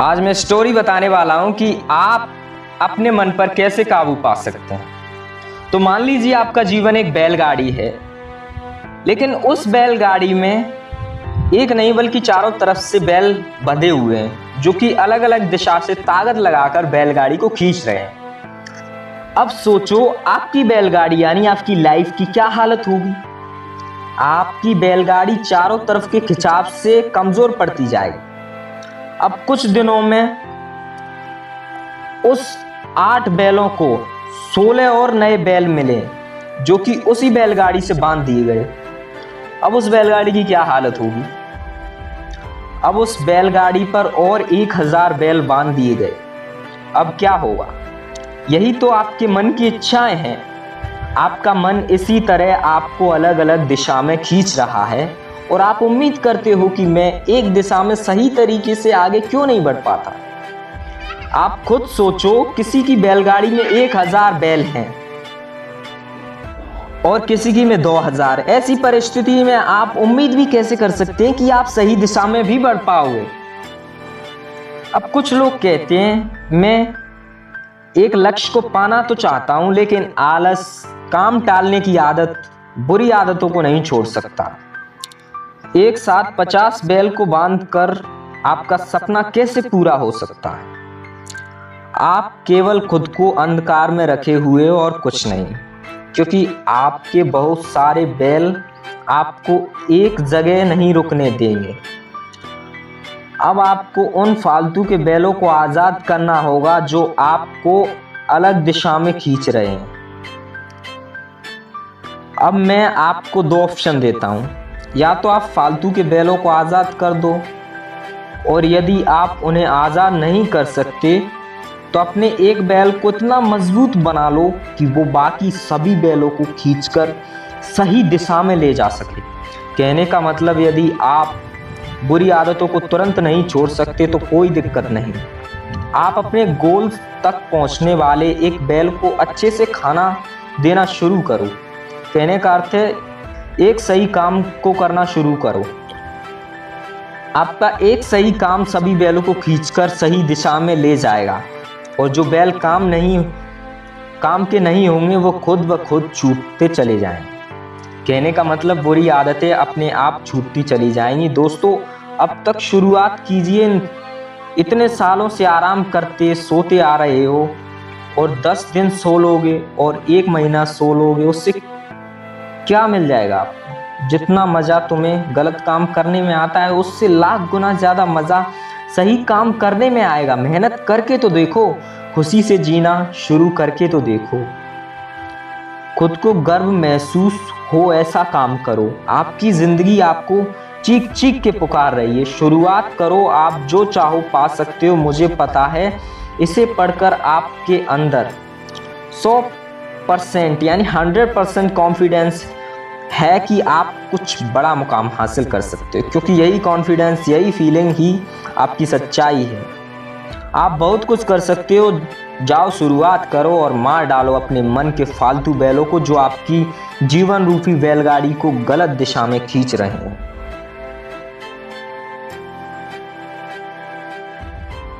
आज मैं स्टोरी बताने वाला हूँ कि आप अपने मन पर कैसे काबू पा सकते हैं। तो मान लीजिए आपका जीवन एक बैलगाड़ी है, लेकिन उस बैलगाड़ी में एक नहीं बल्कि चारों तरफ़ से बैल बंधे हुए हैं, जो कि अलग अलग दिशा से ताकत लगाकर बैलगाड़ी को खींच रहे हैं। अब सोचो, आपकी बैलगाड़ी यानी आपकी लाइफ की क्या हालत होगी? आपकी बैलगाड़ी चारों तरफ़ के खिंचाव से कमज़ोर पड़ती जाएगी। अब कुछ दिनों में उस आठ बैलों को सोलह और नए बैल मिले, जो कि उसी बैलगाड़ी से बाँध दिए गए। अब उस बैलगाड़ी की क्या हालत होगी? अब उस बैलगाड़ी पर और एक हज़ार बैल बाँध दिए गए। अब क्या होगा? यही तो आपके मन की इच्छाएँ हैं। आपका मन इसी तरह आपको अलग अलग दिशा में खींच रहा है। और आप उम्मीद करते हो कि मैं एक दिशा में सही तरीके से आगे क्यों नहीं बढ़ पाता? आप खुद सोचो, किसी की बैलगाड़ी में एक हज़ार बैल हैं और किसी की में दो हज़ार। ऐसी परिस्थिति में आप उम्मीद भी कैसे कर सकते हैं कि आप सही दिशा में भी बढ़ पाओगे? अब कुछ लोग कहते हैं, मैं एक लक्ष्य को पाना तो चाहता हूँ, लेकिन आलस, काम टालने की आदत, बुरी आदतों को नहीं छोड़ सकता। एक साथ पचास बैल को बांधकर आपका सपना कैसे पूरा हो सकता है? आप केवल खुद को अंधकार में रखे हुए और कुछ नहीं, क्योंकि आपके बहुत सारे बैल आपको एक जगह नहीं रुकने देंगे। अब आपको उन फालतू के बैलों को आज़ाद करना होगा जो आपको अलग दिशा में खींच रहे हैं। अब मैं आपको दो ऑप्शन देता हूँ। या तो आप फालतू के बैलों को आज़ाद कर दो, और यदि आप उन्हें आज़ाद नहीं कर सकते तो अपने एक बैल को इतना मज़बूत बना लो कि वो बाकी सभी बैलों को खींचकर सही दिशा में ले जा सके। कहने का मतलब यदि आप बुरी आदतों को तुरंत नहीं छोड़ सकते तो कोई दिक्कत नहीं। आप अपने गोल तक पहुँचने वाले एक बैल को अच्छे से खाना देना शुरू करो। कहने का अर्थ है एक सही काम को करना शुरू करो। आपका एक सही काम सभी बैलों को खींचकर सही दिशा में ले जाएगा। और जो बैल काम नहीं, काम के नहीं होंगे, वो खुद ब खुद छूटते चले जाएँगे कहने का मतलब बुरी आदतें अपने आप छूटती चली जाएँगी। दोस्तों, अब तक शुरुआत कीजिए। इतने सालों से आराम करते, सोते आ रहे हो और दस दिन सो लोगे और एक महीना सो लोगे। उससे क्या मिल जाएगा? आप जितना मज़ा तुम्हें गलत काम करने में आता है, उससे लाख गुना ज़्यादा मज़ा सही काम करने में आएगा। मेहनत करके तो देखो, खुशी से जीना शुरू करके तो देखो। खुद को गर्व महसूस हो ऐसा काम करो। आपकी ज़िंदगी आपको चीख चीख के पुकार रही है। शुरुआत करो, आप जो चाहो पा सकते हो, मुझे पता है। इसे पढ़कर आपके अंदर सौ परसेंट, यानी 100 परसेंट कॉन्फिडेंस है कि आप कुछ बड़ा मुकाम हासिल कर सकते हो, क्योंकि यही कॉन्फिडेंस यही फीलिंग ही आपकी सच्चाई है। आप बहुत कुछ कर सकते हो, जाओ शुरुआत करो और मार डालो अपने मन के फालतू बैलों को जो आपकी जीवन रूपी बैलगाड़ी को गलत दिशा में खींच रहे हैं।